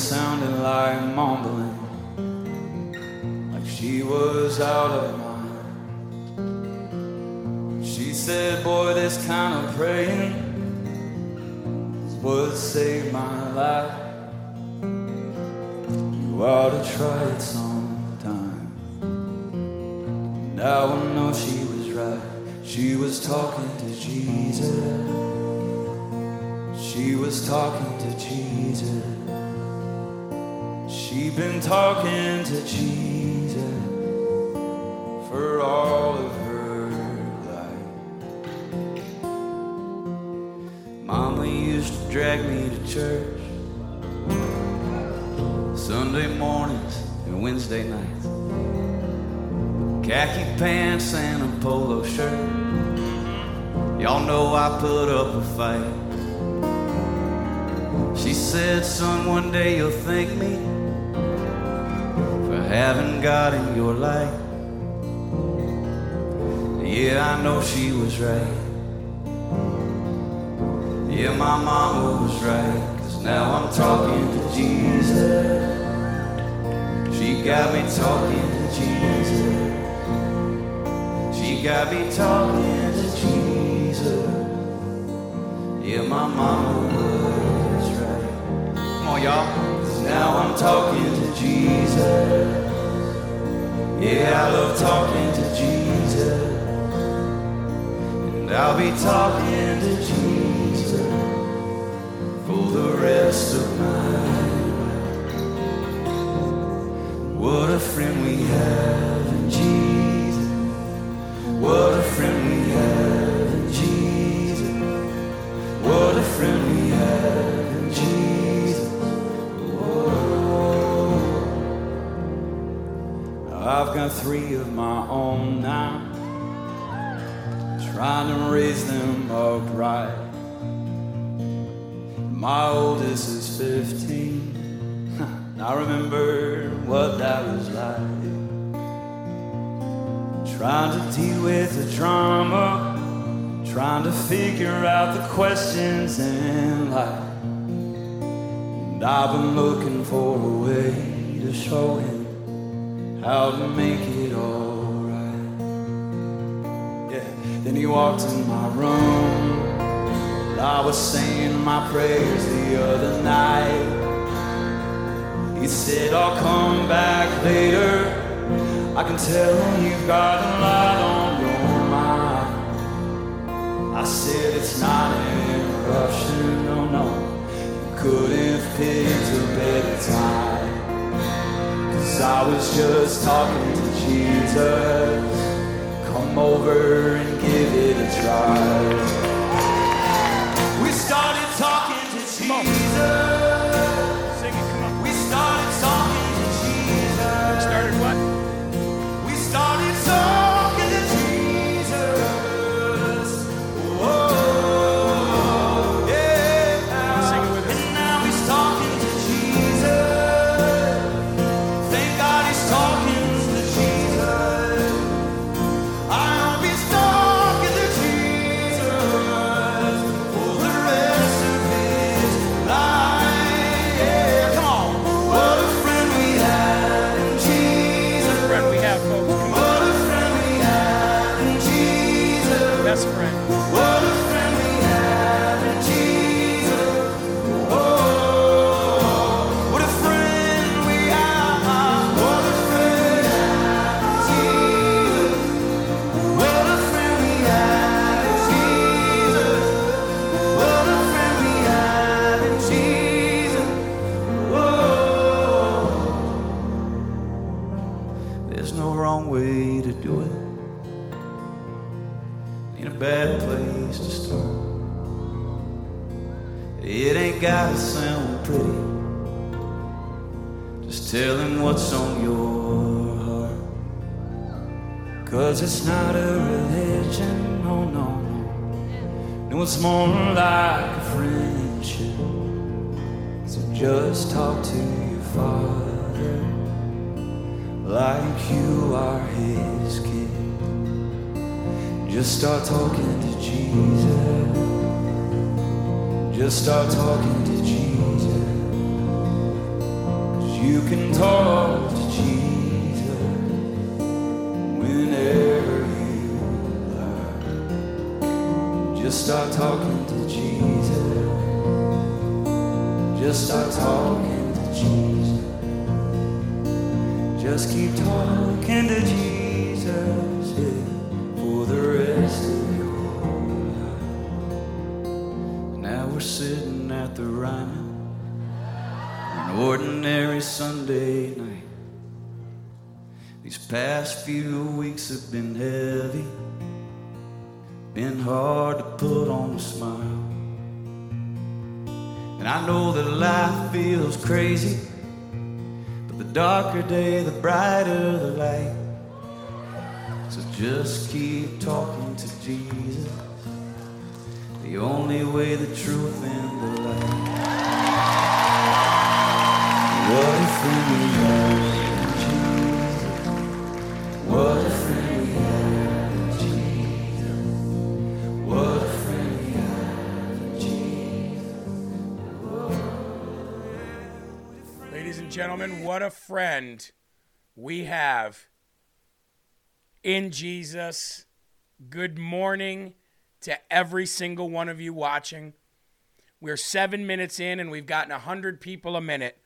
sounded like mumbling, like she was out of mind. She said, Boy, this kind of praying is what saved my life. You ought to try it sometime. Now I know she was right. She was talking to Jesus. She was talking to Jesus. She been talking to Jesus for all of her life. Mama used to drag me to church Sunday mornings and Wednesday nights. Khaki pants and a polo shirt. Y'all know I put up a fight. She said, Son, one day you'll thank me for having God in your life. Yeah, I know she was right. Yeah, my mama was right. Cause now I'm talking to Jesus. She got me talking to Jesus. She got me talking to Jesus. Yeah, my mama was right. Come on, y'all. 'Cause now I'm talking to Jesus. Yeah, I love talking to Jesus. And I'll be talking to Jesus for the rest of my life. What a friend we have in Jesus. What a friend Three of my own now, trying to raise them upright. My oldest is 15. I remember what that was like. Trying to deal with the drama, trying to figure out the questions in life. And I've been looking for a way to show him how to make it Then he walked in my room. I was saying my prayers the other night. He said, I'll come back later. I can tell you've got a lot on your mind. I said, it's not an interruption, no, no. You couldn't have picked a better time. Cause I was just talking to Jesus. Come over and give it a try. We started talking to Jesus. Know that life feels crazy. But the darker day, the brighter the light. So just keep talking to Jesus. The only way, the truth, and the light. What friend we have gentlemen, what a friend we have in Jesus. Good morning to every single one of you watching. We're seven minutes in and we've gotten 100 people a minute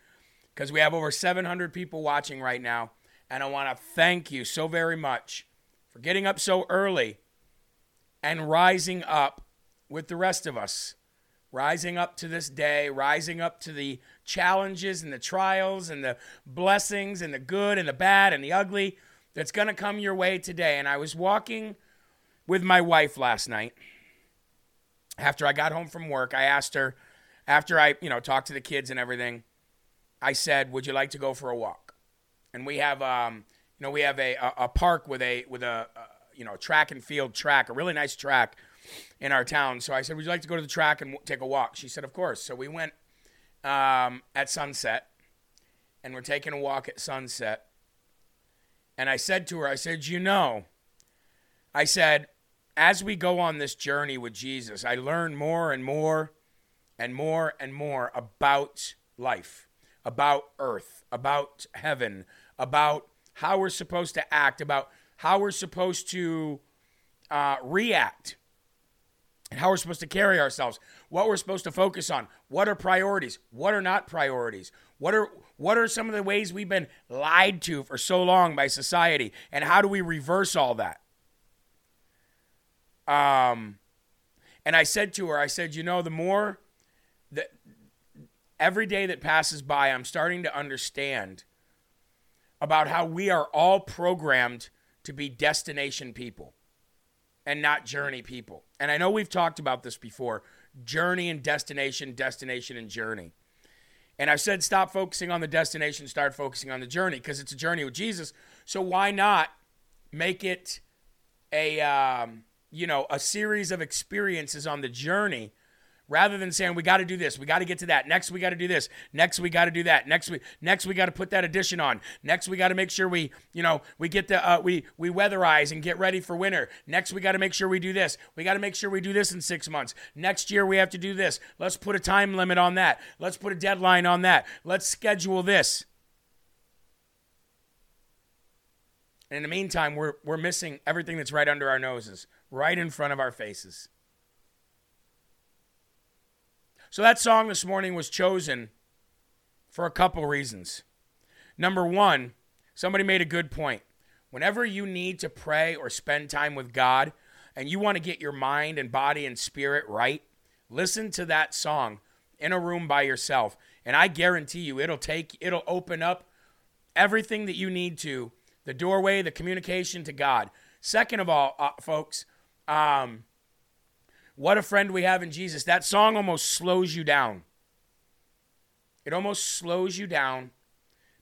because we have over 700 people watching right now. And I want to thank you so very much for getting up so early and rising up with the rest of us rising up to this day, rising up to the challenges and the trials and the blessings and the good and the bad and the ugly that's going to come your way today. And I was walking with my wife last night after I got home from work. I asked her, after I, you know, talked to the kids and everything, I said, "Would you like to go for a walk?" And we have, um, you know, we have a, a, a park with a with a, a you know track and field track, a really nice track in our town. So I said, "Would you like to go to the track and w- take a walk?" She said, "Of course." So we went um, at sunset, and we're taking a walk at sunset. And I said to her, "I said, you know, I said, as we go on this journey with Jesus, I learn more and more and more and more about life, about earth, about heaven, about how we're supposed to act, about how we're supposed to uh, react, and how we're supposed to carry ourselves, what we're supposed to focus on, what are priorities, what are not priorities, what are what are some of the ways we've been lied to for so long by society, and how do we reverse all that? Um, and I said to her, I said, you know, the more that every day that passes by, I'm starting to understand about how we are all programmed to be destination people and not journey people. And I know we've talked about this before journey and destination, destination and journey. And I've said stop focusing on the destination, start focusing on the journey because it's a journey with Jesus. So why not make it a um, you know a series of experiences on the journey rather than saying we got to do this we got to get to that next we got to do this next we got to do that next we next we got to put that addition on next we got to make sure we you know we get the uh, we we weatherize and get ready for winter next we got to make sure we do this we got to make sure we do this in six months next year we have to do this let's put a time limit on that let's put a deadline on that let's schedule this. And in the meantime we're we're missing everything that's right under our noses right in front of our faces so that song this morning was chosen for a couple reasons. Number one, somebody made a good point. Whenever you need to pray or spend time with God and you want to get your mind and body and spirit right, listen to that song in a room by yourself. And I guarantee you it'll take it'll open up everything that you need to, the doorway, the communication to God. Second of all, uh, folks, um, what a friend we have in Jesus. That song almost slows you down. It almost slows you down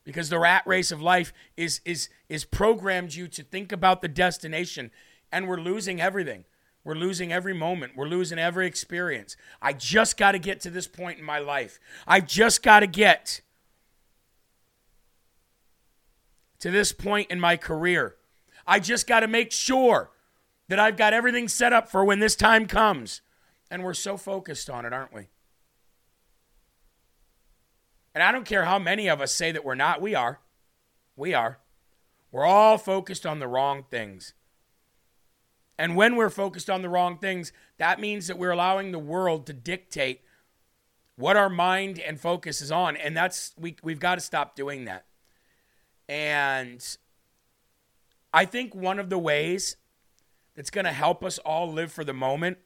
because the rat race of life is is is programmed you to think about the destination and we're losing everything. We're losing every moment. We're losing every experience. I just got to get to this point in my life. I just got to get to this point in my career. I just got to make sure that I've got everything set up for when this time comes. And we're so focused on it, aren't we? And I don't care how many of us say that we're not, we are. We are. We're all focused on the wrong things. And when we're focused on the wrong things, that means that we're allowing the world to dictate what our mind and focus is on. And that's, we, we've got to stop doing that. And I think one of the ways that's going to help us all live for the moment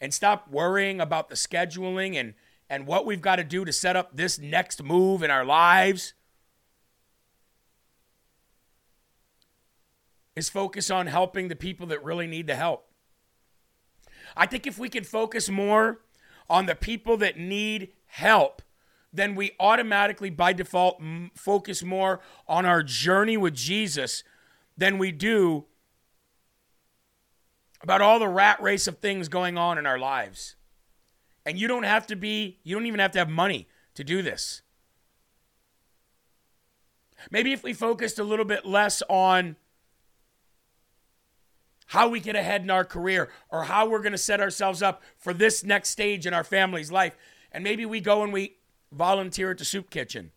and stop worrying about the scheduling and, and what we've got to do to set up this next move in our lives is focus on helping the people that really need the help. I think if we can focus more on the people that need help, then we automatically, by default, m- focus more on our journey with Jesus than we do about all the rat race of things going on in our lives. And you don't have to be, you don't even have to have money to do this. Maybe if we focused a little bit less on how we get ahead in our career or how we're going to set ourselves up for this next stage in our family's life. And maybe we go and we volunteer at the soup kitchen.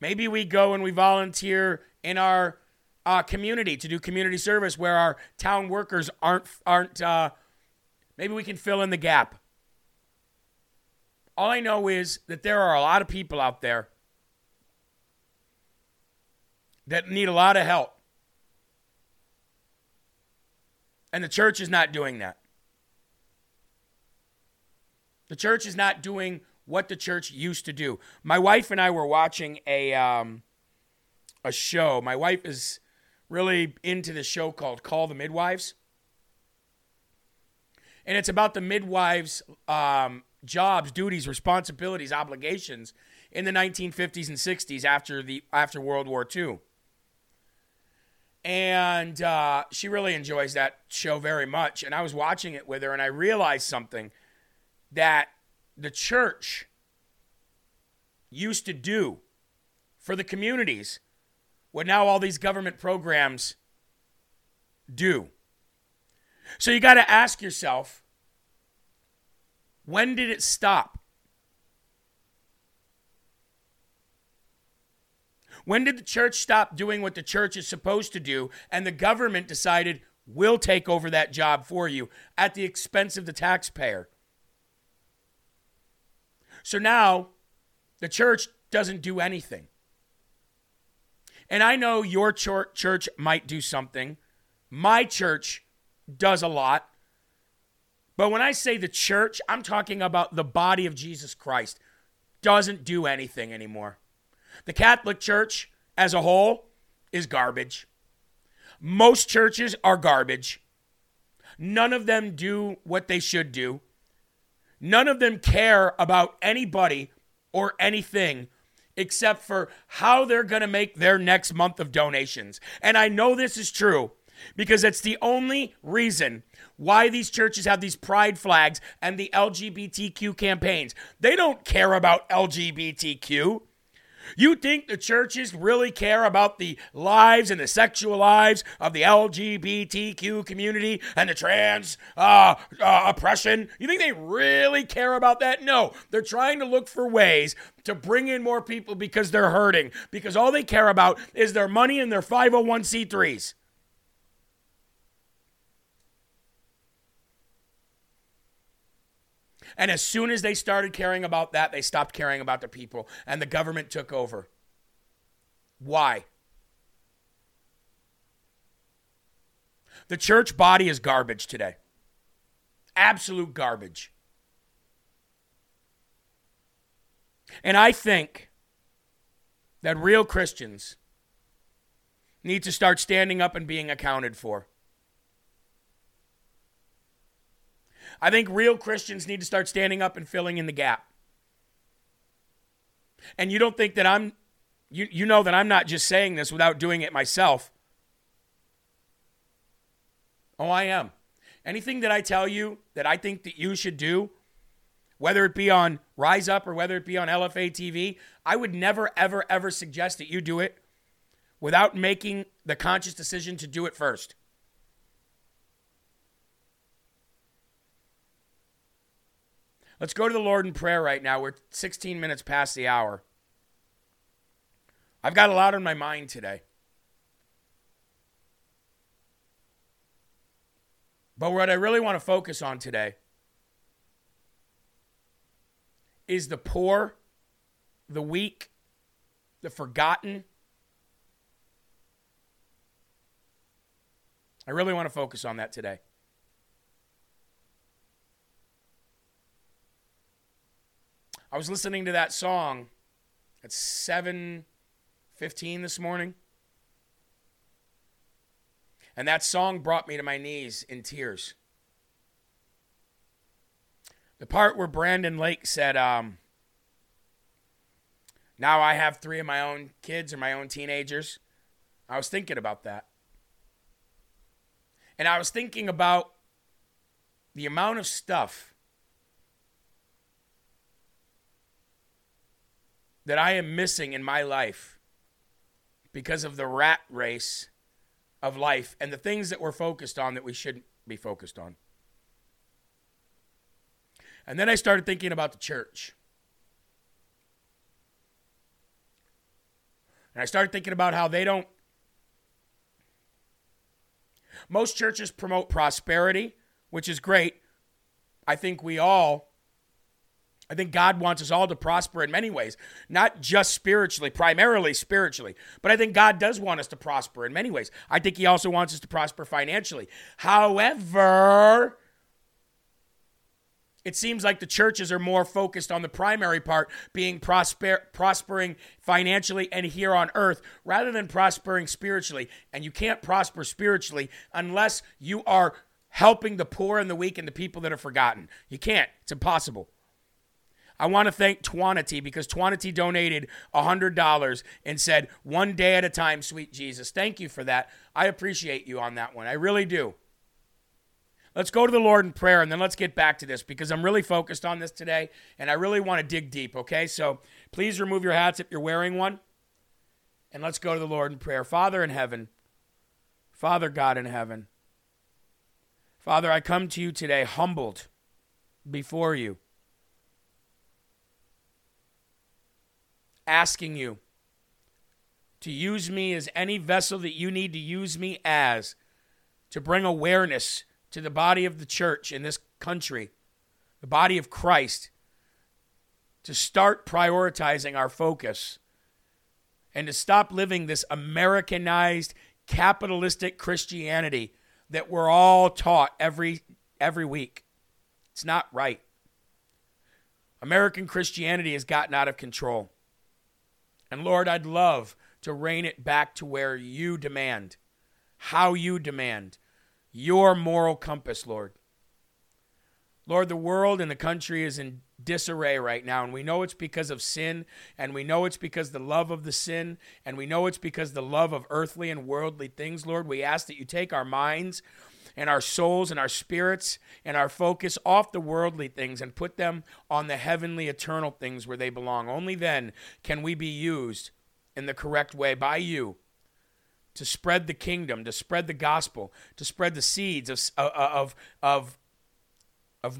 Maybe we go and we volunteer in our uh, community to do community service where our town workers aren't aren't. Uh, maybe we can fill in the gap. All I know is that there are a lot of people out there that need a lot of help. And the church is not doing that. The church is not doing what the church used to do. My wife and I were watching a um, a show. My wife is really into this show called Call the Midwives, and it's about the midwives' um, jobs, duties, responsibilities, obligations in the 1950s and 60s after the after World War II and uh, she really enjoys that show very much. And I was watching it with her, and I realized something that the church used to do for the communities what now all these government programs do. So you got to ask yourself when did it stop? When did the church stop doing what the church is supposed to do and the government decided we'll take over that job for you at the expense of the taxpayer? So now the church doesn't do anything. And I know your church might do something. My church does a lot. But when I say the church, I'm talking about the body of Jesus Christ doesn't do anything anymore. The Catholic Church as a whole is garbage. Most churches are garbage. None of them do what they should do. None of them care about anybody or anything except for how they're going to make their next month of donations. And I know this is true because it's the only reason why these churches have these pride flags and the LGBTQ campaigns. They don't care about LGBTQ. You think the churches really care about the lives and the sexual lives of the LGBTQ community and the trans uh, uh, oppression? You think they really care about that? No. They're trying to look for ways to bring in more people because they're hurting, because all they care about is their money and their 501c3s. And as soon as they started caring about that, they stopped caring about the people, and the government took over. Why? The church body is garbage today. Absolute garbage. And I think that real Christians need to start standing up and being accounted for. I think real Christians need to start standing up and filling in the gap. And you don't think that I'm, you, you know that I'm not just saying this without doing it myself. Oh, I am. Anything that I tell you that I think that you should do, whether it be on Rise Up or whether it be on LFA TV, I would never, ever, ever suggest that you do it without making the conscious decision to do it first. Let's go to the Lord in prayer right now. We're 16 minutes past the hour. I've got a lot on my mind today. But what I really want to focus on today is the poor, the weak, the forgotten. I really want to focus on that today. I was listening to that song at 7:15 this morning. And that song brought me to my knees in tears. The part where Brandon Lake said, um, Now I have three of my own kids or my own teenagers. I was thinking about that. And I was thinking about the amount of stuff that I am missing in my life because of the rat race of life and the things that we're focused on that we shouldn't be focused on. And then I started thinking about the church. And I started thinking about how they don't. Most churches promote prosperity, which is great. I think we all I think God wants us all to prosper in many ways, not just spiritually, primarily spiritually, but I think God does want us to prosper in many ways. I think He also wants us to prosper financially. However, it seems like the churches are more focused on the primary part being prosper, prospering financially and here on earth rather than prospering spiritually. And you can't prosper spiritually unless you are helping the poor and the weak and the people that are forgotten. You can't, it's impossible. I want to thank Twanity because Twanity donated $100 and said, one day at a time, sweet Jesus. Thank you for that. I appreciate you on that one. I really do. Let's go to the Lord in prayer and then let's get back to this because I'm really focused on this today and I really want to dig deep, okay? So please remove your hats if you're wearing one and let's go to the Lord in prayer. Father in heaven, Father God in heaven, Father, I come to you today humbled before you. Asking you to use me as any vessel that you need to use me as to bring awareness to the body of the church in this country, the body of Christ, to start prioritizing our focus and to stop living this Americanized, capitalistic Christianity that we're all taught every every week. It's not right. American Christianity has gotten out of control. And Lord, I'd love to rein it back to where you demand, how you demand, your moral compass, Lord. Lord, the world and the country is in disarray right now, and we know it's because of sin, and we know it's because the love of the sin, and we know it's because the love of earthly and worldly things, Lord. We ask that you take our minds and our souls and our spirits and our focus off the worldly things and put them on the heavenly, eternal things where they belong. Only then can we be used in the correct way by you to spread the kingdom, to spread the gospel, to spread the seeds of, uh, uh, of, of, of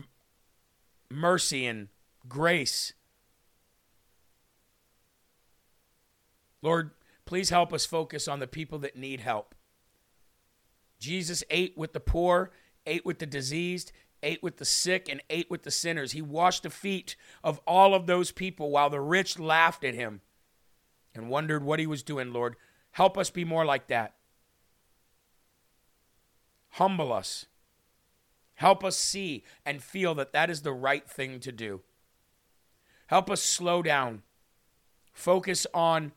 mercy and grace. Lord, please help us focus on the people that need help. Jesus ate with the poor, ate with the diseased, ate with the sick, and ate with the sinners. He washed the feet of all of those people while the rich laughed at him and wondered what he was doing, Lord. Help us be more like that. Humble us. Help us see and feel that that is the right thing to do. Help us slow down. Focus on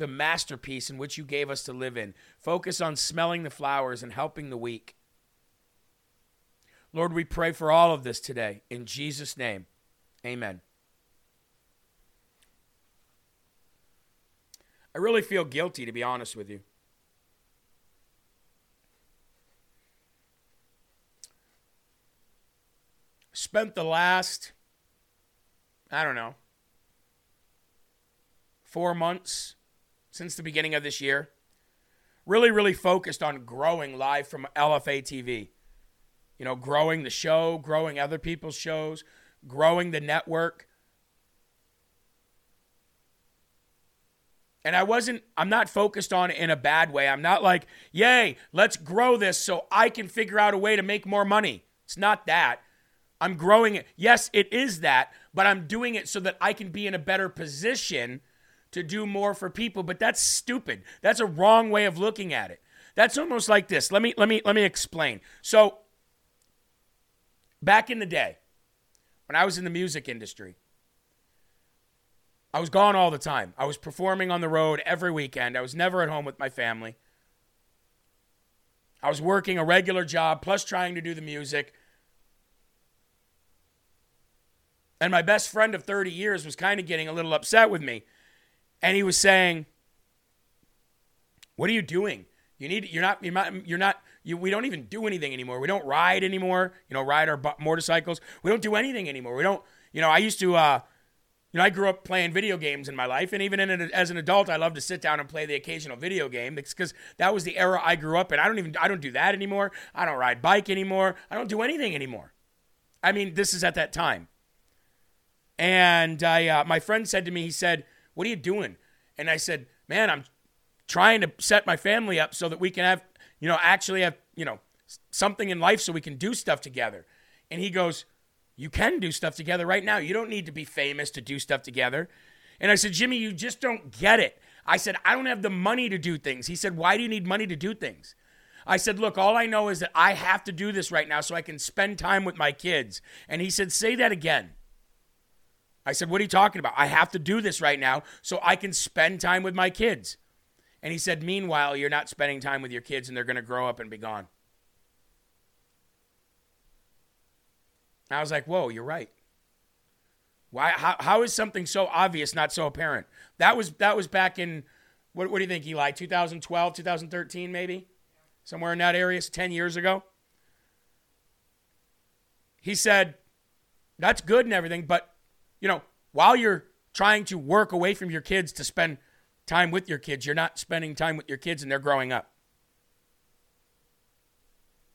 the masterpiece in which you gave us to live in. Focus on smelling the flowers and helping the weak. Lord, we pray for all of this today. In Jesus' name, amen. I really feel guilty, to be honest with you. Spent the last, I don't know, four months since the beginning of this year. Really, really focused on growing live from LFA TV. You know, growing the show, growing other people's shows, growing the network. And I wasn't, I'm not focused on it in a bad way. I'm not like, yay, let's grow this so I can figure out a way to make more money. It's not that. I'm growing it. Yes, it is that, but I'm doing it so that I can be in a better position to do more for people. But that's stupid. That's a wrong way of looking at it. That's almost like this. Let me let me let me explain. So back in the day, when I was in the music industry, I was gone all the time. I was performing on the road every weekend. I was never at home with my family. I was working a regular job plus trying to do the music. And my best friend of 30 years was kind of getting a little upset with me. And he was saying, "What are you doing? You need you're not you're not you're not you, we don't even do anything anymore. We don't ride anymore. You know, ride our motorcycles. We don't do anything anymore. We don't. You know, I used to. Uh, you know, I grew up playing video games in my life, and even as an adult, I love to sit down and play the occasional video game because that was the era I grew up in. I don't even I don't do that anymore. I don't ride bike anymore. I don't do anything anymore. I mean, this is at that time. And I, uh, my friend said to me, he said, "What are you doing?" And I said, "Man, I'm trying to set my family up so that we can have you know, actually have, you know, something in life so we can do stuff together. And he goes, You can do stuff together right now. You don't need to be famous to do stuff together. And I said, Jimmy, you just don't get it. I said, I don't have the money to do things. He said, Why do you need money to do things? I said, Look, all I know is that I have to do this right now so I can spend time with my kids. And he said, Say that again. I said, What are you talking about? I have to do this right now so I can spend time with my kids. And he said, Meanwhile, you're not spending time with your kids and they're going to grow up and be gone. I was like, Whoa, you're right. Why, how, how is something so obvious not so apparent? That was, that was back in, what, what do you think, Eli? 2012, 2013, maybe? Somewhere in that area, 10 years ago. He said, That's good and everything, but, you know, while you're trying to work away from your kids to spend time with your kids. You're not spending time with your kids and they're growing up.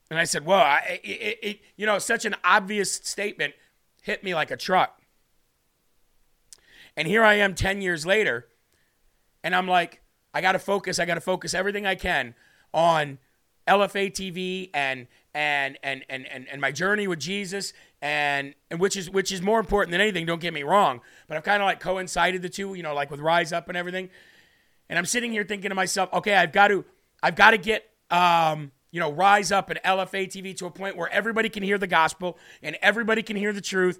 And I said, well, I, it, it, you know, such an obvious statement hit me like a truck. And here I am 10 years later, and I'm like, I got to focus. I got to focus everything I can on LFA TV and and and and and, and my journey with Jesus and and which is which is more important than anything. Don't get me wrong, but I've kind of like coincided the two, you know, like with Rise Up and everything. And I'm sitting here thinking to myself, okay, I've got to, I've got to get, um, you know, rise up and LFA TV to a point where everybody can hear the gospel and everybody can hear the truth,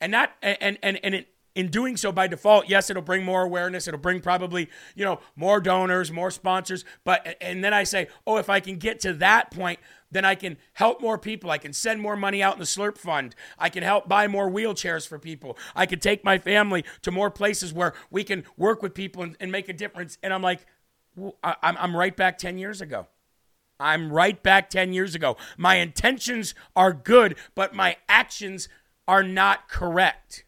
and not, and and and it, in doing so by default, yes, it'll bring more awareness. It'll bring probably, you know, more donors, more sponsors. But, and then I say, oh, if I can get to that point, then I can help more people. I can send more money out in the Slurp Fund. I can help buy more wheelchairs for people. I can take my family to more places where we can work with people and, and make a difference. And I'm like, I'm right back 10 years ago. I'm right back 10 years ago. My intentions are good, but my actions are not correct.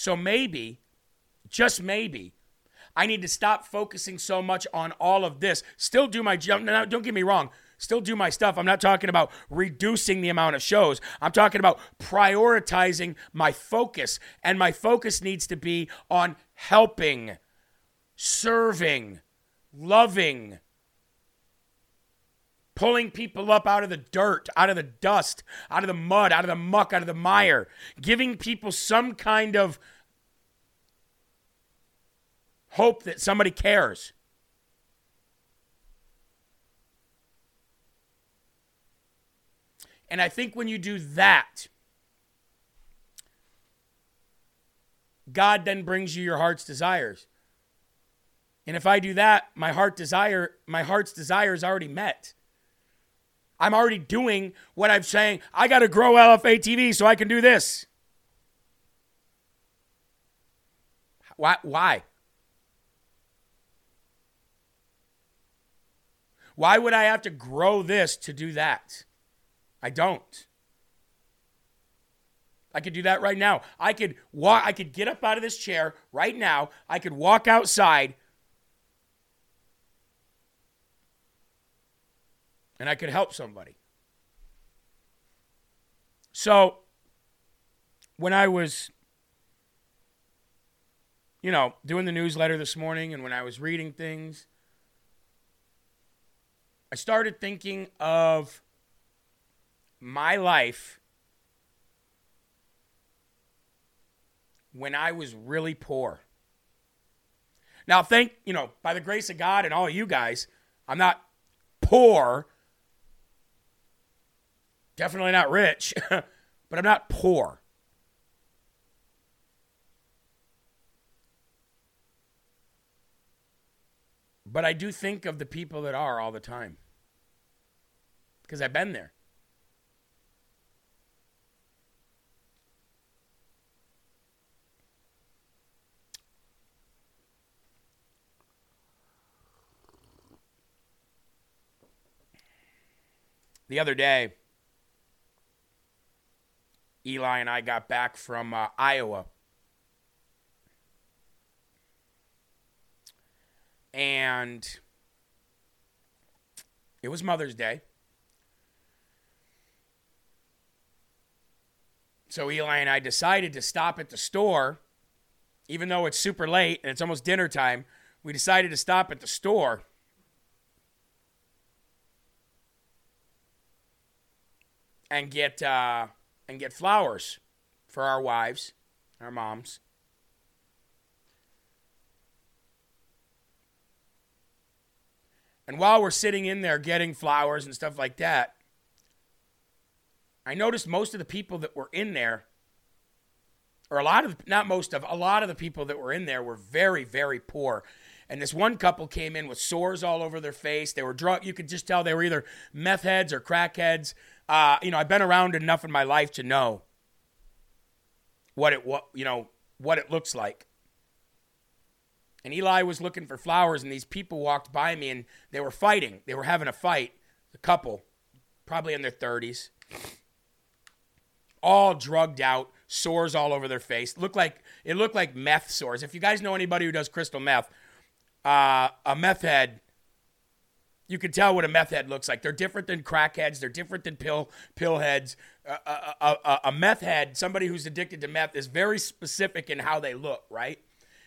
So maybe just maybe, I need to stop focusing so much on all of this. Still do my jump. Now, don't get me wrong. Still do my stuff. I'm not talking about reducing the amount of shows. I'm talking about prioritizing my focus. And my focus needs to be on helping, serving, loving, pulling people up out of the dirt, out of the dust, out of the mud, out of the muck, out of the mire, giving people some kind of hope that somebody cares. And I think when you do that, God then brings you your heart's desires. And if I do that, my heart desire, my heart's desire is already met. I'm already doing what I'm saying. I got to grow LFA TV so I can do this. Why? Why? Why would I have to grow this to do that? I don't. I could do that right now. I could walk I could get up out of this chair right now. I could walk outside and I could help somebody. So when I was, you know, doing the newsletter this morning and when I was reading things, I started thinking of my life when I was really poor. Now, thank, you know, by the grace of God and all you guys, I'm not poor. Definitely not rich, but I'm not poor. But I do think of the people that are all the time because I've been there. The other day, Eli and I got back from uh, Iowa. And it was Mother's Day. So Eli and I decided to stop at the store, even though it's super late and it's almost dinner time. We decided to stop at the store and get uh, and get flowers for our wives, our moms. And while we're sitting in there getting flowers and stuff like that, I noticed most of the people that were in there, or a lot of, not most of, a lot of the people that were in there were very, very poor. And this one couple came in with sores all over their face. They were drunk. You could just tell they were either meth heads or crack heads. Uh, you know, I've been around enough in my life to know what it what you know what it looks like. And Eli was looking for flowers, and these people walked by me, and they were fighting. They were having a fight. A couple, probably in their thirties, all drugged out, sores all over their face. Looked like it looked like meth sores. If you guys know anybody who does crystal meth, uh, a meth head you can tell what a meth head looks like. They're different than crackheads. They're different than pill pill heads. A, a, a, meth head, somebody who's addicted to meth, is very specific in how they look. Right?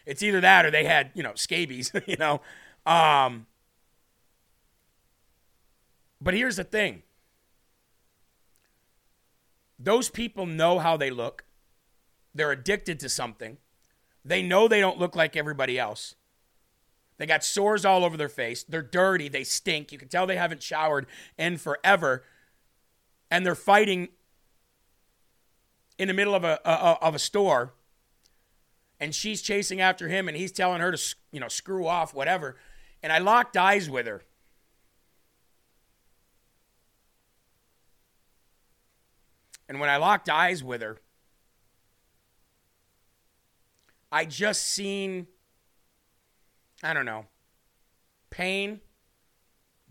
It's either that or they had you know scabies. you know. Um, but here's the thing. Those people know how they look. They're addicted to something. They know they don't look like everybody else. They got sores all over their face. They're dirty. They stink. You can tell they haven't showered in forever. And they're fighting in the middle of a, a, of a store. And she's chasing after him and he's telling her to, you know, screw off, whatever. And I locked eyes with her. And when I locked eyes with her, I just seen I don't know, pain,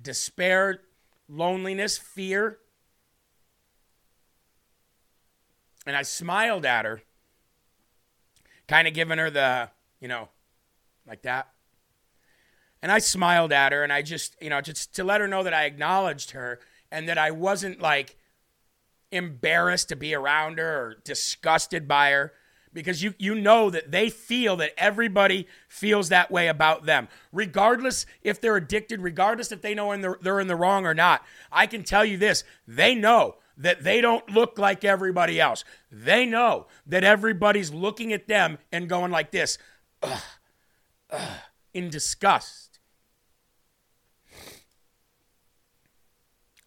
despair, loneliness, fear. And I smiled at her, kind of giving her the, you know, like that. And I smiled at her and I just, you know, just to let her know that I acknowledged her and that I wasn't like embarrassed to be around her or disgusted by her because you you know that they feel that everybody feels that way about them. Regardless if they're addicted regardless if they know they're, they're in the wrong or not i can tell you this they know that they don't look like everybody else. They know that everybody's looking at them and going like this ugh, ugh, in disgust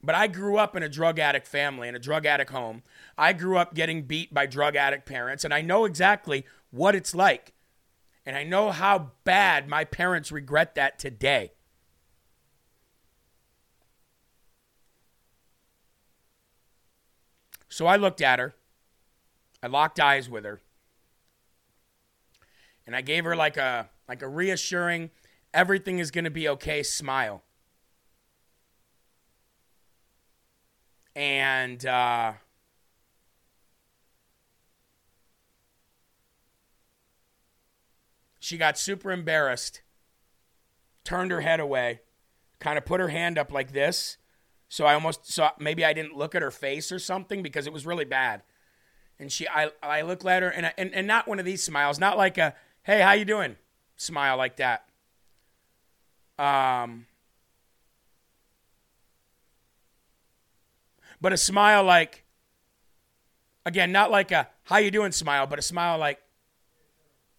But I grew up in a drug addict family, in a drug addict home. I grew up getting beat by drug addict parents, and I know exactly what it's like. And I know how bad my parents regret that today. So I looked at her. I locked eyes with her. And I gave her like a like a reassuring everything is going to be okay smile. And uh, she got super embarrassed, turned her head away, kind of put her hand up like this, So I almost saw maybe I didn't look at her face or something because it was really bad. And she I I looked at her and I, and, and not one of these smiles, not like a hey, how you doing? smile like that. Um but a smile like again, not like a how you doing smile, but a smile like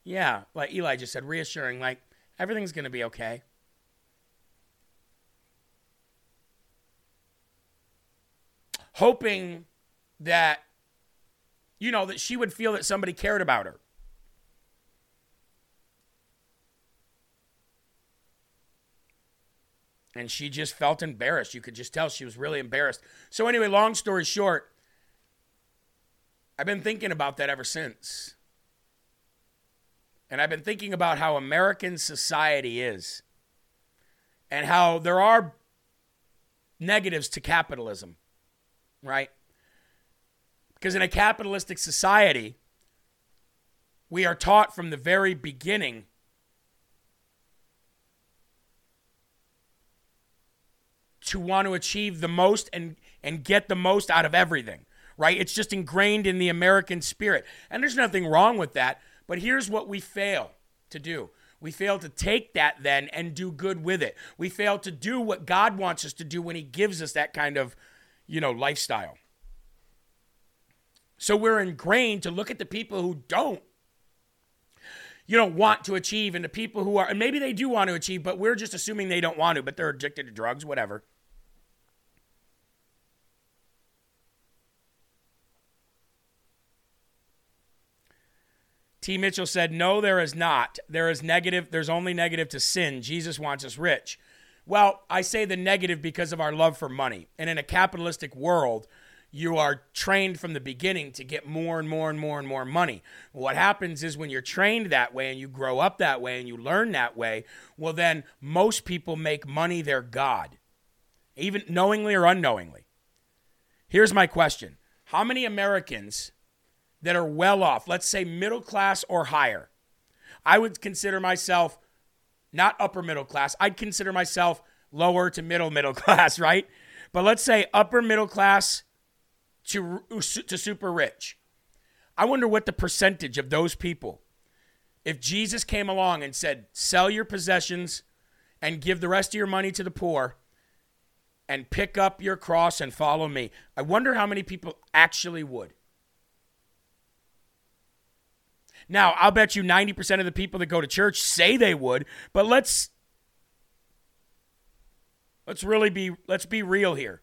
yeah, like Eli just said, reassuring, like everything's going to be okay. Hoping that, you know, that she would feel that somebody cared about her. And she just felt embarrassed. You could just tell she was really embarrassed. So, anyway, long story short, I've been thinking about that ever since. And I've been thinking about how American society is and how there are negatives to capitalism, right? Because in a capitalistic society, we are taught from the very beginning to want to achieve the most and, and get the most out of everything, right? It's just ingrained in the American spirit. And there's nothing wrong with that. But here's what we fail to do. We fail to take that then and do good with it. We fail to do what God wants us to do when He gives us that kind of, you know, lifestyle. So we're ingrained to look at the people who don't, you know, want to achieve and the people who are, and maybe they do want to achieve, but we're just assuming they don't want to, but they're addicted to drugs, whatever. T. Mitchell said, No, there is not. There is negative. There's only negative to sin. Jesus wants us rich. Well, I say the negative because of our love for money. And in a capitalistic world, you are trained from the beginning to get more and more and more and more money. What happens is when you're trained that way and you grow up that way and you learn that way, well, then most people make money their God, even knowingly or unknowingly. Here's my question How many Americans that are well off, let's say middle class or higher. I would consider myself not upper middle class. I'd consider myself lower to middle middle class, right? But let's say upper middle class to uh, to super rich. I wonder what the percentage of those people if Jesus came along and said, "Sell your possessions and give the rest of your money to the poor." And pick up your cross and follow me. I wonder how many people actually would. Now, I'll bet you 90% of the people that go to church say they would, but let's let's really be let's be real here.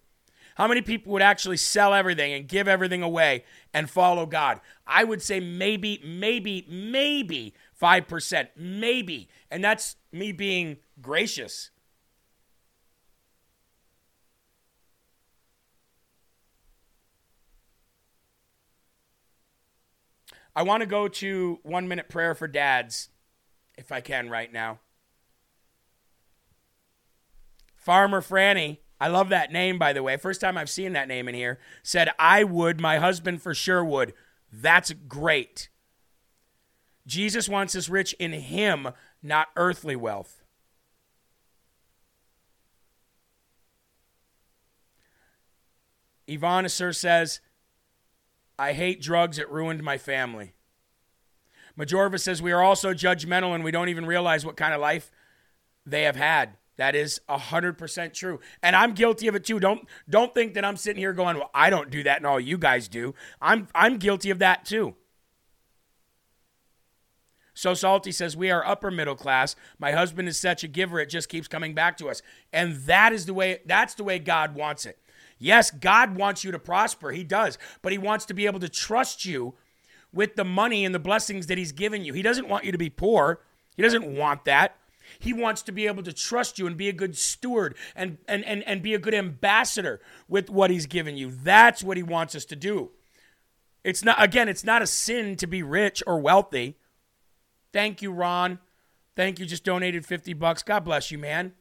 How many people would actually sell everything and give everything away and follow God? I would say maybe maybe maybe 5%, maybe. And that's me being gracious. I want to go to one minute prayer for dads, if I can right now. Farmer Franny, I love that name, by the way. First time I've seen that name in here, said, I would, my husband for sure would. That's great. Jesus wants us rich in Him, not earthly wealth. Yvonne Sir says, I hate drugs. It ruined my family. Majorva says we are also judgmental and we don't even realize what kind of life they have had. That is 100% true. And I'm guilty of it too. Don't don't think that I'm sitting here going, "Well, I don't do that and all you guys do." I'm I'm guilty of that too. So Salty says, We are upper middle class. My husband is such a giver, it just keeps coming back to us. And that is the way that's the way God wants it. Yes, God wants you to prosper. He does. But He wants to be able to trust you with the money and the blessings that He's given you. He doesn't want you to be poor. He doesn't want that. He wants to be able to trust you and be a good steward and, and, and, and be a good ambassador with what He's given you. That's what He wants us to do. It's not, again, it's not a sin to be rich or wealthy. Thank you, Ron. Thank you. Just donated 50 bucks. God bless you, man.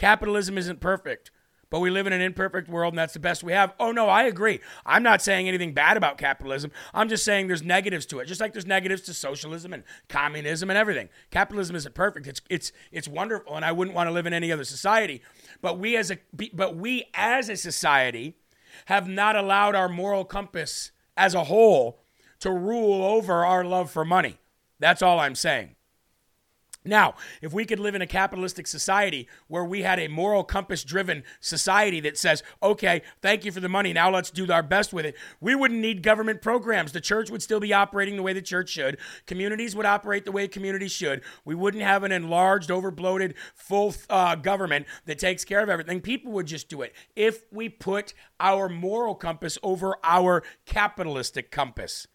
Capitalism isn't perfect, but we live in an imperfect world and that's the best we have. Oh, no, I agree. I'm not saying anything bad about capitalism. I'm just saying there's negatives to it, just like there's negatives to socialism and communism and everything. Capitalism isn't perfect. It's, it's, it's wonderful, and I wouldn't want to live in any other society. But we as a, but we as a society have not allowed our moral compass as a whole to rule over our love for money. That's all I'm saying. Now, if we could live in a capitalistic society where we had a moral compass driven society that says, okay, thank you for the money, now let's do our best with it, we wouldn't need government programs. The church would still be operating the way the church should. Communities would operate the way communities should. We wouldn't have an enlarged, overbloated, full uh, government that takes care of everything. People would just do it if we put our moral compass over our capitalistic compass.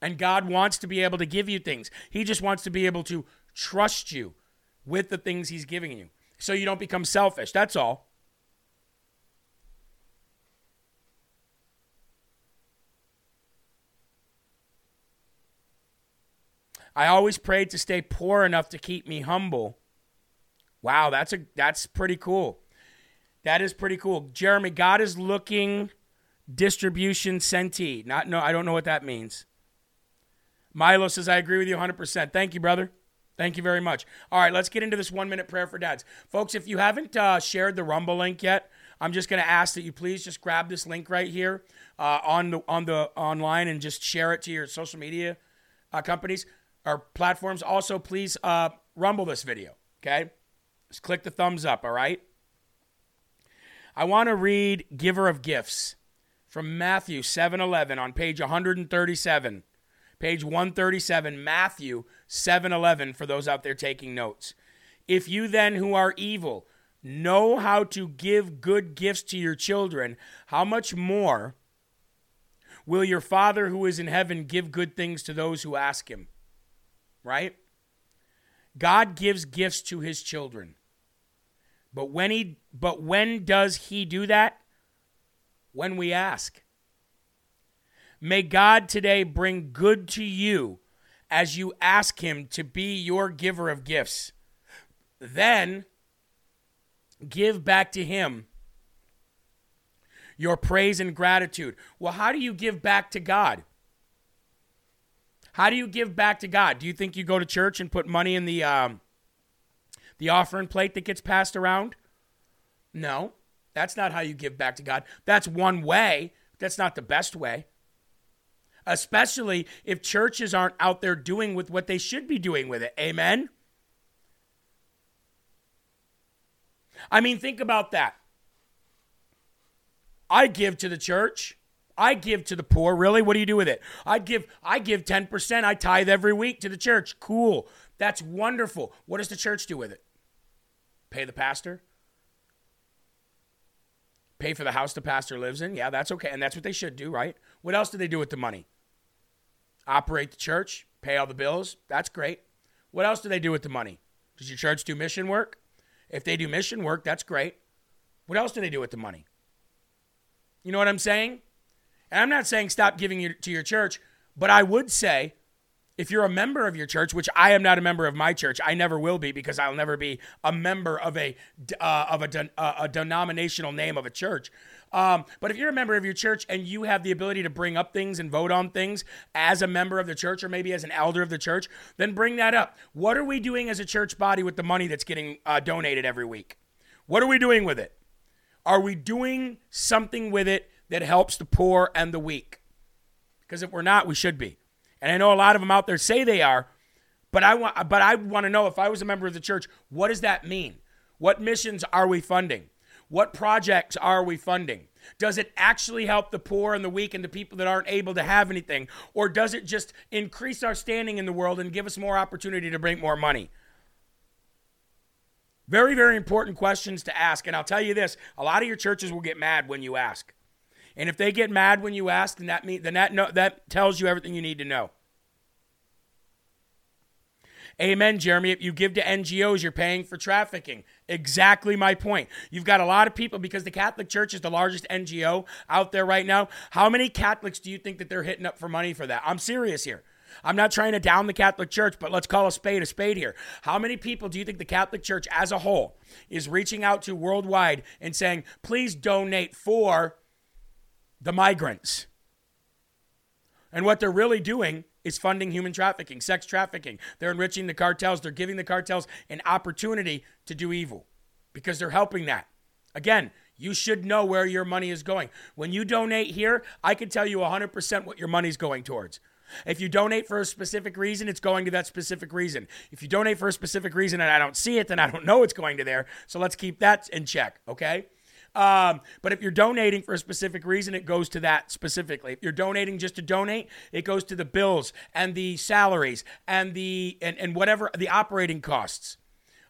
And God wants to be able to give you things. He just wants to be able to trust you with the things He's giving you so you don't become selfish. That's all. I always prayed to stay poor enough to keep me humble. Wow, that's a that's pretty cool. That is pretty cool. Jeremy, God is looking distribution centee. Not no, I don't know what that means. Milo says, I agree with you 100%. Thank you, brother. Thank you very much. All right, let's get into this one minute prayer for dads. Folks, if you haven't uh, shared the Rumble link yet, I'm just going to ask that you please just grab this link right here uh, on the on the online and just share it to your social media uh, companies or platforms. Also, please uh, rumble this video. Okay, just click the thumbs up. All right. I want to read "Giver of Gifts" from Matthew 7:11 on page 137 page 137, Matthew 7:11 for those out there taking notes. If you then who are evil know how to give good gifts to your children, how much more will your Father who is in heaven give good things to those who ask him? Right? God gives gifts to his children. But when he but when does he do that? When we ask. May God today bring good to you as you ask Him to be your giver of gifts. Then give back to Him your praise and gratitude. Well, how do you give back to God? How do you give back to God? Do you think you go to church and put money in the um, the offering plate that gets passed around? No, that's not how you give back to God. That's one way. That's not the best way especially if churches aren't out there doing with what they should be doing with it. Amen? I mean, think about that. I give to the church. I give to the poor. Really? What do you do with it? I give I give 10%. I tithe every week to the church. Cool. That's wonderful. What does the church do with it? Pay the pastor? Pay for the house the pastor lives in? Yeah, that's okay. And that's what they should do, right? What else do they do with the money? Operate the church, pay all the bills. That's great. What else do they do with the money? Does your church do mission work? If they do mission work, that's great. What else do they do with the money? You know what I'm saying? And I'm not saying stop giving your, to your church, but I would say if you're a member of your church, which I am not a member of my church, I never will be because I'll never be a member of a uh, of a, uh, a denominational name of a church. Um, but if you're a member of your church and you have the ability to bring up things and vote on things as a member of the church or maybe as an elder of the church, then bring that up. What are we doing as a church body with the money that's getting uh, donated every week? What are we doing with it? Are we doing something with it that helps the poor and the weak? Because if we're not, we should be. And I know a lot of them out there say they are, but I want but I want to know if I was a member of the church, what does that mean? What missions are we funding? What projects are we funding? Does it actually help the poor and the weak and the people that aren't able to have anything? Or does it just increase our standing in the world and give us more opportunity to bring more money? Very, very important questions to ask. And I'll tell you this a lot of your churches will get mad when you ask. And if they get mad when you ask, then that, mean, then that, no, that tells you everything you need to know. Amen, Jeremy. If you give to NGOs, you're paying for trafficking. Exactly my point. You've got a lot of people because the Catholic Church is the largest NGO out there right now. How many Catholics do you think that they're hitting up for money for that? I'm serious here. I'm not trying to down the Catholic Church, but let's call a spade a spade here. How many people do you think the Catholic Church as a whole is reaching out to worldwide and saying, please donate for the migrants? And what they're really doing is funding human trafficking, sex trafficking. They're enriching the cartels. They're giving the cartels an opportunity to do evil because they're helping that. Again, you should know where your money is going. When you donate here, I can tell you 100% what your money's going towards. If you donate for a specific reason, it's going to that specific reason. If you donate for a specific reason and I don't see it, then I don't know it's going to there. So let's keep that in check, okay? Um, but if you're donating for a specific reason, it goes to that specifically. If you're donating just to donate, it goes to the bills and the salaries and the and, and whatever the operating costs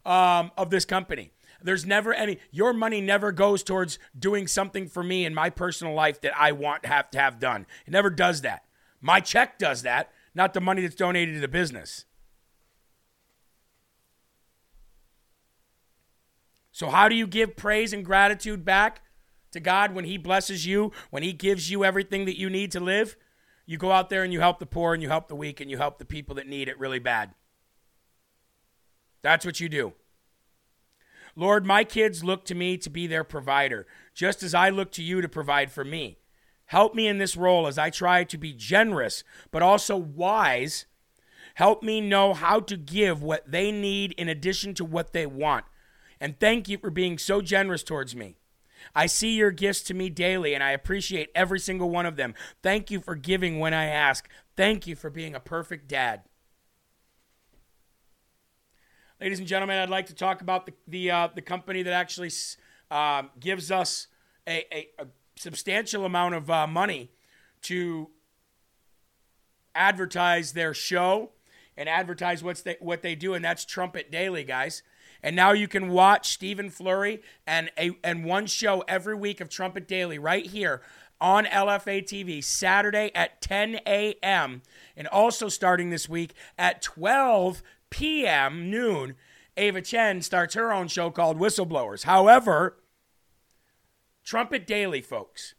um, of this company. There's never any your money never goes towards doing something for me in my personal life that I want have to have done. It never does that. My check does that, not the money that's donated to the business. So, how do you give praise and gratitude back to God when He blesses you, when He gives you everything that you need to live? You go out there and you help the poor and you help the weak and you help the people that need it really bad. That's what you do. Lord, my kids look to me to be their provider, just as I look to you to provide for me. Help me in this role as I try to be generous, but also wise. Help me know how to give what they need in addition to what they want. And thank you for being so generous towards me. I see your gifts to me daily, and I appreciate every single one of them. Thank you for giving when I ask. Thank you for being a perfect dad. Ladies and gentlemen, I'd like to talk about the the, uh, the company that actually uh, gives us a, a, a, substantial amount of uh, money to advertise their show and advertise what's they, what they do, and that's Trumpet Daily, guys. And now you can watch Stephen Flurry and a and one show every week of Trumpet Daily right here on LFA TV Saturday at 10 a.m. and also starting this week at 12 p.m. noon. Ava Chen starts her own show called Whistleblowers. However, Trumpet Daily, folks,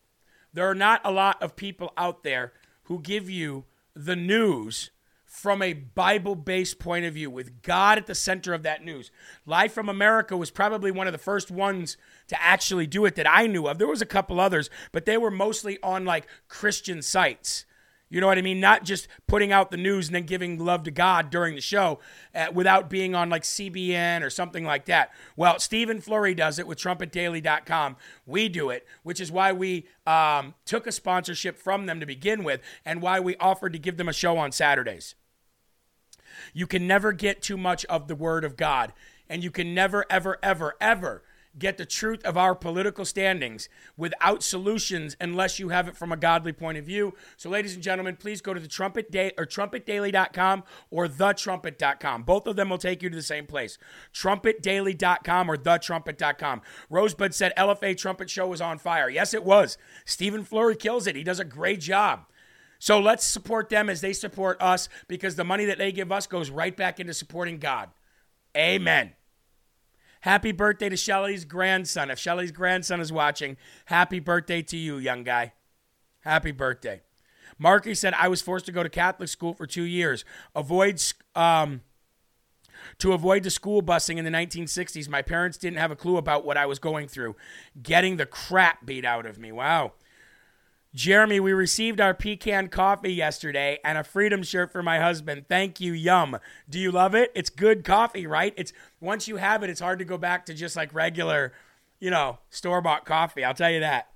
there are not a lot of people out there who give you the news from a Bible based point of view, with God at the center of that news. Live from America was probably one of the first ones to actually do it that I knew of. There was a couple others, but they were mostly on like Christian sites. You know what I mean? Not just putting out the news and then giving love to God during the show uh, without being on like CBN or something like that. Well, Stephen Flurry does it with trumpetdaily.com. We do it, which is why we um, took a sponsorship from them to begin with and why we offered to give them a show on Saturdays. You can never get too much of the Word of God. And you can never, ever, ever, ever get the truth of our political standings without solutions unless you have it from a godly point of view. So, ladies and gentlemen, please go to the trumpet day or trumpetdaily.com or thetrumpet.com. Both of them will take you to the same place. Trumpetdaily.com or thetrumpet.com. Rosebud said LFA Trumpet Show was on fire. Yes, it was. Stephen Flurry kills it. He does a great job. So let's support them as they support us because the money that they give us goes right back into supporting God. Amen. Happy birthday to Shelly's grandson. If Shelly's grandson is watching, happy birthday to you, young guy. Happy birthday. Marky said, I was forced to go to Catholic school for two years. Avoid, um, to avoid the school busing in the 1960s. My parents didn't have a clue about what I was going through. Getting the crap beat out of me. Wow. Jeremy, we received our pecan coffee yesterday and a freedom shirt for my husband. Thank you, yum. Do you love it? It's good coffee, right? It's once you have it, it's hard to go back to just like regular, you know, store-bought coffee. I'll tell you that.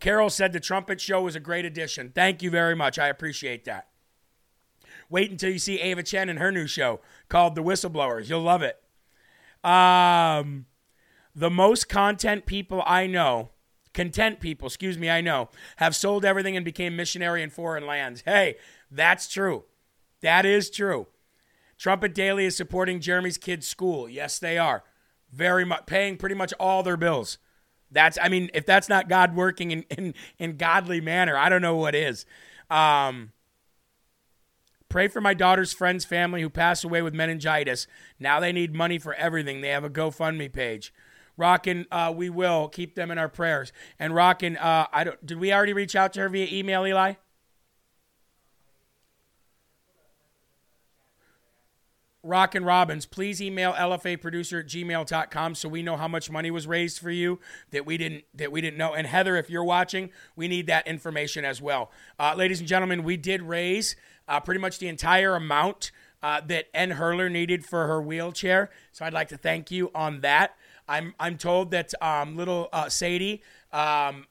Carol said the trumpet show was a great addition. Thank you very much. I appreciate that. Wait until you see Ava Chen and her new show called The Whistleblowers. You'll love it. Um, the most content people I know Content people, excuse me, I know, have sold everything and became missionary in foreign lands. Hey, that's true. That is true. Trumpet Daily is supporting Jeremy's kids' school. Yes, they are. Very much paying pretty much all their bills. That's I mean, if that's not God working in in, in godly manner, I don't know what is. Um, Pray for my daughter's friend's family who passed away with meningitis. Now they need money for everything. They have a GoFundMe page. Rockin', uh, we will keep them in our prayers. And Rockin', uh, I don't. Did we already reach out to her via email, Eli? Rockin' Robbins, please email lfaproducer at gmail.com so we know how much money was raised for you that we didn't that we didn't know. And Heather, if you're watching, we need that information as well. Uh, ladies and gentlemen, we did raise uh, pretty much the entire amount uh, that N. Hurler needed for her wheelchair. So I'd like to thank you on that. I'm I'm told that um, little uh, Sadie um,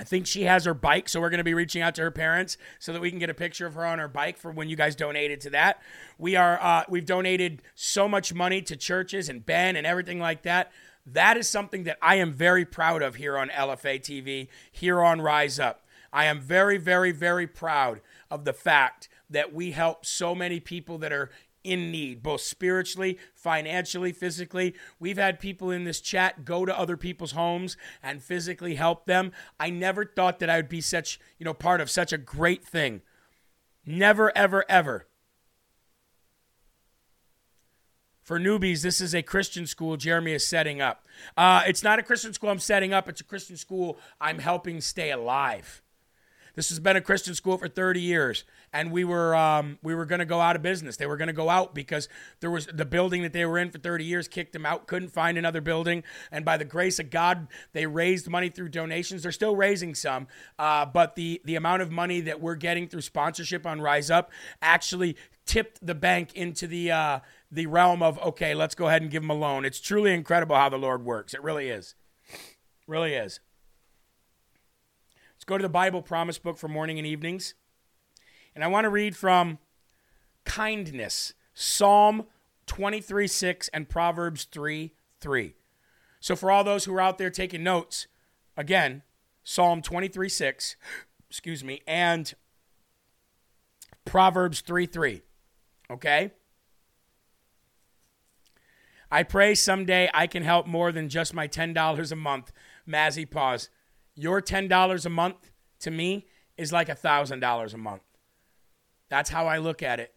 I think she has her bike, so we're going to be reaching out to her parents so that we can get a picture of her on her bike for when you guys donated to that. We are uh, we've donated so much money to churches and Ben and everything like that. That is something that I am very proud of here on LFA TV, here on Rise Up. I am very, very, very proud of the fact that we help so many people that are in need, both spiritually, financially, physically. We've had people in this chat go to other people's homes and physically help them. I never thought that I would be such, you know, part of such a great thing. Never, ever, ever. For newbies, this is a Christian school Jeremy is setting up. Uh, it's not a Christian school I'm setting up, it's a Christian school I'm helping stay alive. This has been a Christian school for 30 years, and we were um, we were going to go out of business. They were going to go out because there was the building that they were in for 30 years kicked them out. Couldn't find another building, and by the grace of God, they raised money through donations. They're still raising some, uh, but the the amount of money that we're getting through sponsorship on Rise Up actually tipped the bank into the uh, the realm of okay, let's go ahead and give them a loan. It's truly incredible how the Lord works. It really is, really is. Let's go to the Bible promise book for morning and evenings. And I want to read from kindness, Psalm 23 6 and Proverbs 3 3. So, for all those who are out there taking notes, again, Psalm 23 6, excuse me, and Proverbs 3 3. Okay? I pray someday I can help more than just my $10 a month. Mazzy pause. Your $10 a month to me is like $1,000 a month. That's how I look at it.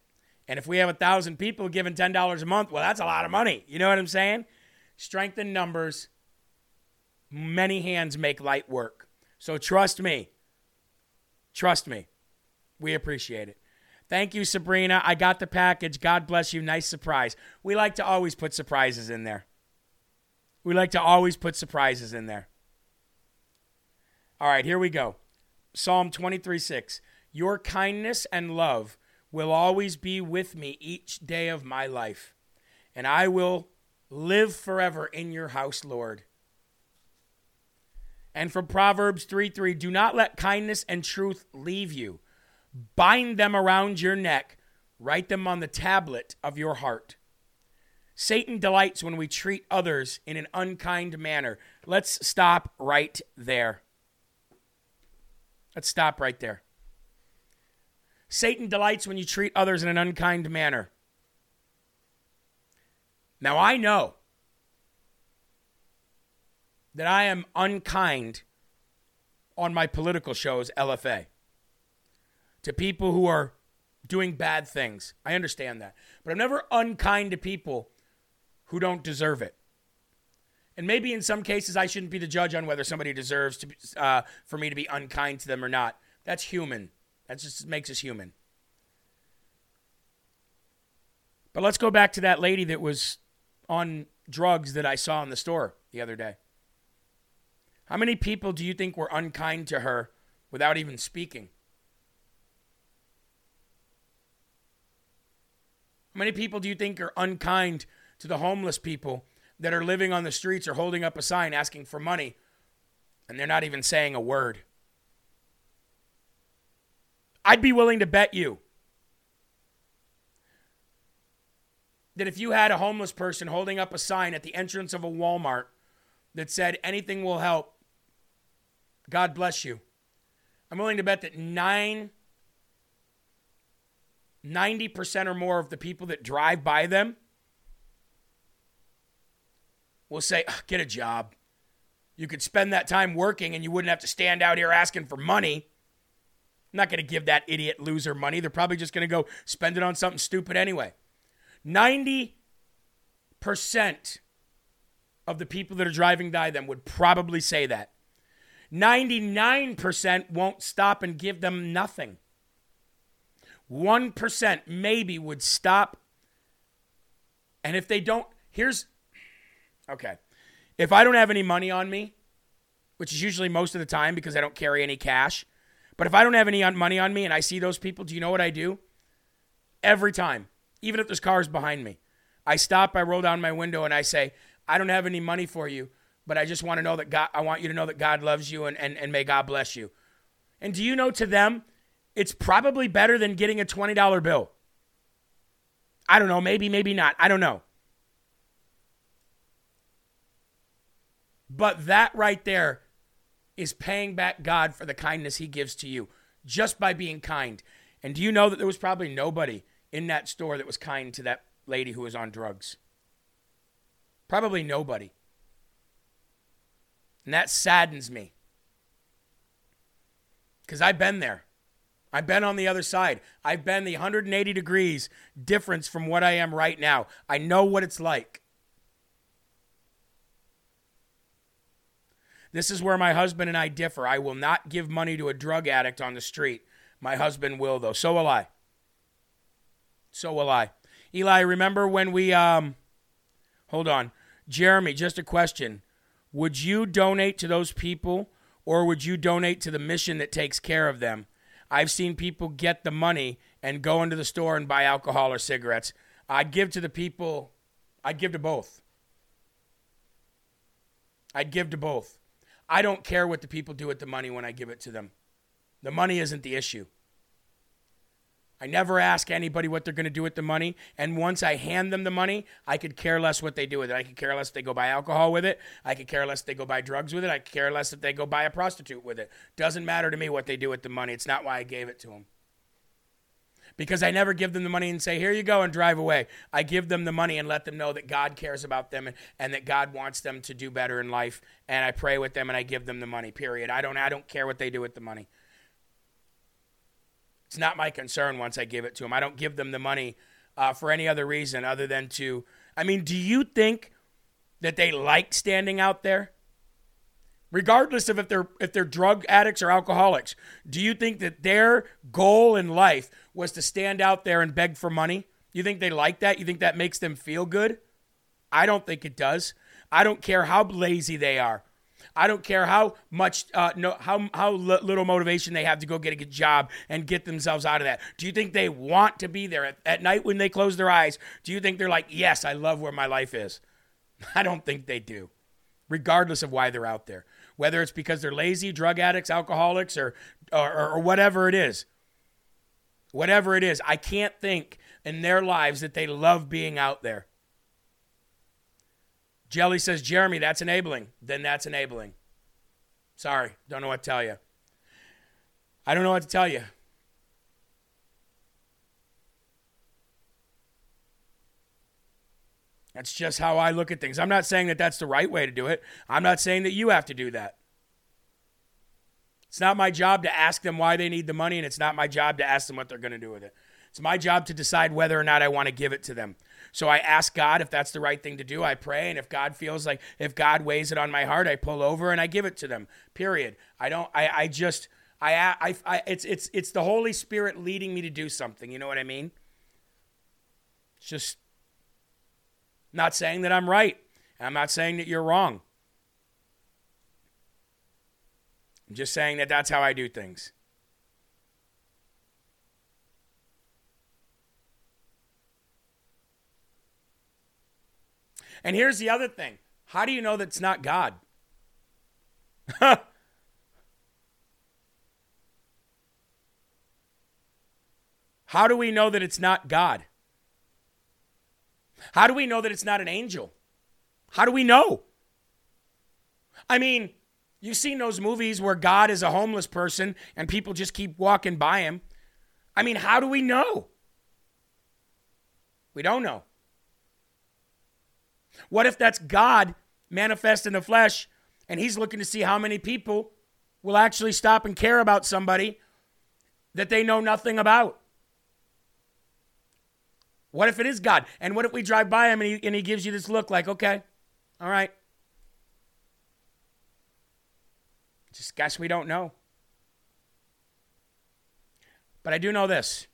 And if we have a thousand people giving $10 a month, well, that's a lot of money. You know what I'm saying? Strength in numbers. Many hands make light work. So trust me. Trust me. We appreciate it. Thank you, Sabrina. I got the package. God bless you. Nice surprise. We like to always put surprises in there. We like to always put surprises in there. All right, here we go. Psalm 23 6. Your kindness and love will always be with me each day of my life, and I will live forever in your house, Lord. And from Proverbs 3 3, do not let kindness and truth leave you. Bind them around your neck, write them on the tablet of your heart. Satan delights when we treat others in an unkind manner. Let's stop right there. Let's stop right there. Satan delights when you treat others in an unkind manner. Now, I know that I am unkind on my political shows, LFA, to people who are doing bad things. I understand that. But I'm never unkind to people who don't deserve it. And maybe in some cases, I shouldn't be the judge on whether somebody deserves to be, uh, for me to be unkind to them or not. That's human. That just makes us human. But let's go back to that lady that was on drugs that I saw in the store the other day. How many people do you think were unkind to her without even speaking? How many people do you think are unkind to the homeless people that are living on the streets or holding up a sign asking for money and they're not even saying a word. I'd be willing to bet you that if you had a homeless person holding up a sign at the entrance of a Walmart that said, anything will help, God bless you, I'm willing to bet that nine, 90% or more of the people that drive by them will say, get a job. You could spend that time working and you wouldn't have to stand out here asking for money. I'm not going to give that idiot loser money. They're probably just going to go spend it on something stupid anyway. 90% of the people that are driving by them would probably say that. 99% won't stop and give them nothing. 1% maybe would stop And if they don't, here's okay. If I don't have any money on me, which is usually most of the time because I don't carry any cash, but if I don't have any money on me and I see those people, do you know what I do? Every time, even if there's cars behind me, I stop, I roll down my window, and I say, I don't have any money for you, but I just want to know that God, I want you to know that God loves you and, and, and may God bless you. And do you know to them, it's probably better than getting a $20 bill. I don't know, maybe, maybe not. I don't know. But that right there is paying back God for the kindness he gives to you just by being kind. And do you know that there was probably nobody in that store that was kind to that lady who was on drugs? Probably nobody. And that saddens me. Because I've been there. I've been on the other side. I've been the 180 degrees difference from what I am right now. I know what it's like. This is where my husband and I differ. I will not give money to a drug addict on the street. My husband will, though. So will I. So will I. Eli, remember when we, um, hold on. Jeremy, just a question. Would you donate to those people or would you donate to the mission that takes care of them? I've seen people get the money and go into the store and buy alcohol or cigarettes. I'd give to the people, I'd give to both. I'd give to both. I don't care what the people do with the money when I give it to them. The money isn't the issue. I never ask anybody what they're going to do with the money. And once I hand them the money, I could care less what they do with it. I could care less if they go buy alcohol with it. I could care less if they go buy drugs with it. I could care less if they go buy a prostitute with it. Doesn't matter to me what they do with the money. It's not why I gave it to them because I never give them the money and say, here you go and drive away. I give them the money and let them know that God cares about them and, and that God wants them to do better in life. And I pray with them and I give them the money, period. I don't, I don't care what they do with the money. It's not my concern once I give it to them. I don't give them the money uh, for any other reason other than to, I mean, do you think that they like standing out there? regardless of if they're if they're drug addicts or alcoholics do you think that their goal in life was to stand out there and beg for money you think they like that you think that makes them feel good i don't think it does i don't care how lazy they are I don't care how much, uh, no, how how little motivation they have to go get a good job and get themselves out of that. Do you think they want to be there at, at night when they close their eyes? Do you think they're like, yes, I love where my life is? I don't think they do, regardless of why they're out there whether it's because they're lazy, drug addicts, alcoholics, or, or, or whatever it is. Whatever it is, I can't think in their lives that they love being out there. Jelly says, Jeremy, that's enabling. Then that's enabling. Sorry, don't know what to tell you. I don't know what to tell you. That's just how I look at things. I'm not saying that that's the right way to do it. I'm not saying that you have to do that. It's not my job to ask them why they need the money, and it's not my job to ask them what they're going to do with it. It's my job to decide whether or not I want to give it to them. So I ask God if that's the right thing to do. I pray, and if God feels like, if God weighs it on my heart, I pull over and I give it to them. Period. I don't. I. I just. I. I. I it's. It's. It's the Holy Spirit leading me to do something. You know what I mean? It's just not saying that I'm right. I'm not saying that you're wrong. I'm just saying that that's how I do things. And here's the other thing how do you know that it's not God? how do we know that it's not God? How do we know that it's not an angel? How do we know? I mean, you've seen those movies where God is a homeless person and people just keep walking by him. I mean, how do we know? We don't know. What if that's God manifest in the flesh and he's looking to see how many people will actually stop and care about somebody that they know nothing about? What if it is God? And what if we drive by him and he, and he gives you this look like, okay, all right. Just guess we don't know. But I do know this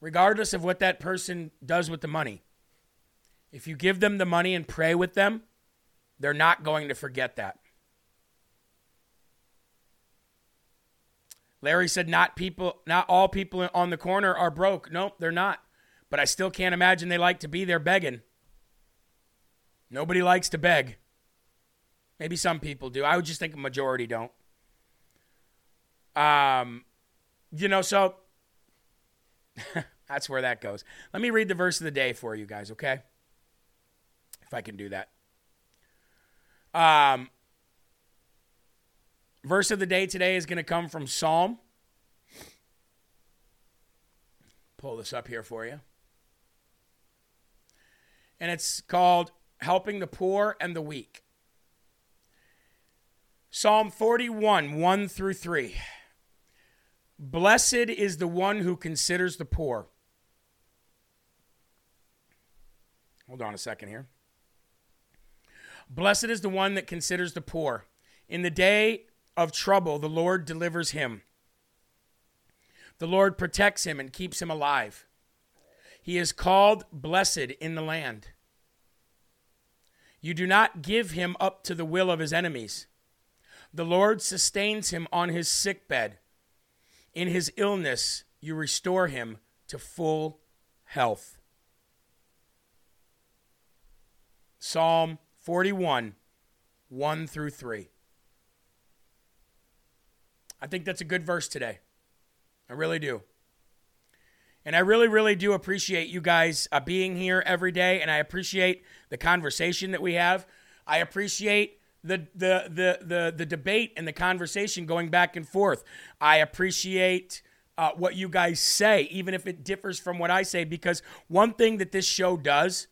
regardless of what that person does with the money. If you give them the money and pray with them, they're not going to forget that. Larry said not people not all people on the corner are broke. Nope, they're not. But I still can't imagine they like to be there begging. Nobody likes to beg. Maybe some people do. I would just think a majority don't. Um you know, so that's where that goes. Let me read the verse of the day for you guys, okay? If I can do that. Um Verse of the day today is going to come from Psalm. Pull this up here for you. And it's called Helping the Poor and the Weak. Psalm 41, 1 through 3. Blessed is the one who considers the poor. Hold on a second here. Blessed is the one that considers the poor. In the day of trouble, the Lord delivers him. The Lord protects him and keeps him alive. He is called blessed in the land. You do not give him up to the will of his enemies. The Lord sustains him on his sick bed. In his illness, you restore him to full health. Psalm 41, 1 through 3. I think that's a good verse today. I really do. And I really, really do appreciate you guys uh, being here every day, and I appreciate the conversation that we have. I appreciate the, the the the the debate and the conversation going back and forth. I appreciate uh, what you guys say, even if it differs from what I say, because one thing that this show does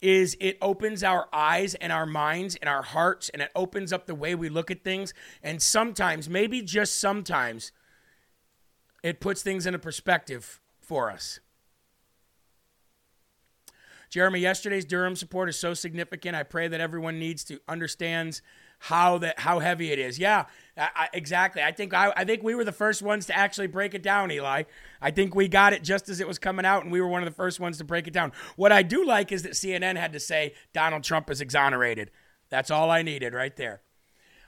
is it opens our eyes and our minds and our hearts and it opens up the way we look at things and sometimes maybe just sometimes it puts things into perspective for us jeremy yesterday's durham support is so significant i pray that everyone needs to understands how that how heavy it is. Yeah, I, exactly. I think I, I think we were the first ones to actually break it down, Eli. I think we got it just as it was coming out, and we were one of the first ones to break it down. What I do like is that CNN had to say Donald Trump is exonerated. That's all I needed right there.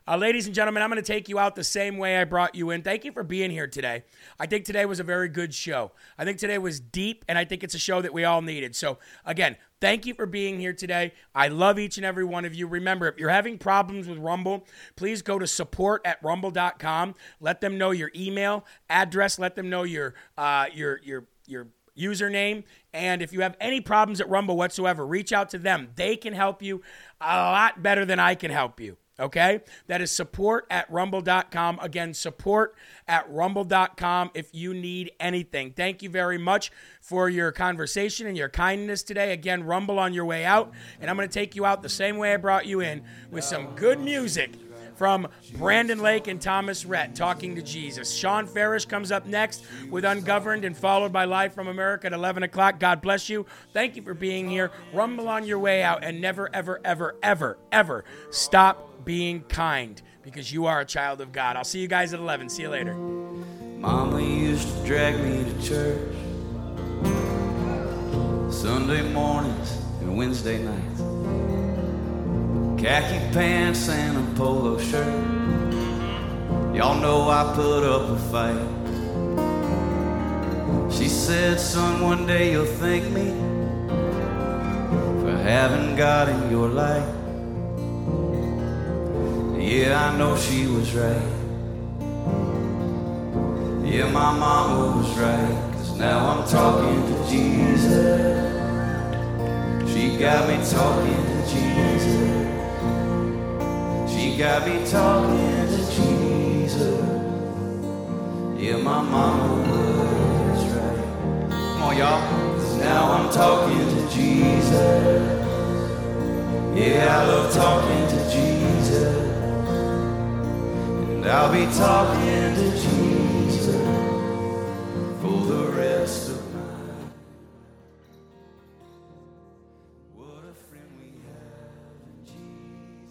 Uh, ladies and gentlemen, I'm going to take you out the same way I brought you in. Thank you for being here today. I think today was a very good show. I think today was deep, and I think it's a show that we all needed. So, again, thank you for being here today. I love each and every one of you. Remember, if you're having problems with Rumble, please go to support at rumble.com. Let them know your email address. Let them know your uh, your your your username. And if you have any problems at Rumble whatsoever, reach out to them. They can help you a lot better than I can help you. Okay? That is support at rumble.com. Again, support at rumble.com if you need anything. Thank you very much for your conversation and your kindness today. Again, rumble on your way out. And I'm going to take you out the same way I brought you in with some good music from Brandon Lake and Thomas Rhett talking to Jesus. Shawn Farash comes up next with Ungoverned and followed by Live from America at 11 o'clock. God bless you. Thank you for being here. Rumble on your way out and never, ever, ever, ever, ever stop being kind because you are a child of God. I'll see you guys at 11. See you later. Mama used to drag me to church Sunday mornings and Wednesday nights. Khaki pants and a polo shirt. Y'all know I put up a fight. She said, Son, one day you'll thank me for having God in your life. Yeah, I know she was right. Yeah, my mama was right. Cause now I'm talking to Jesus. She got me talking to Jesus. She got me talking to Jesus. Yeah, my mama was right. Come on, y'all. Cause now I'm talking to Jesus. Yeah, I love talking to Jesus. And I'll be talking to Jesus for the rest of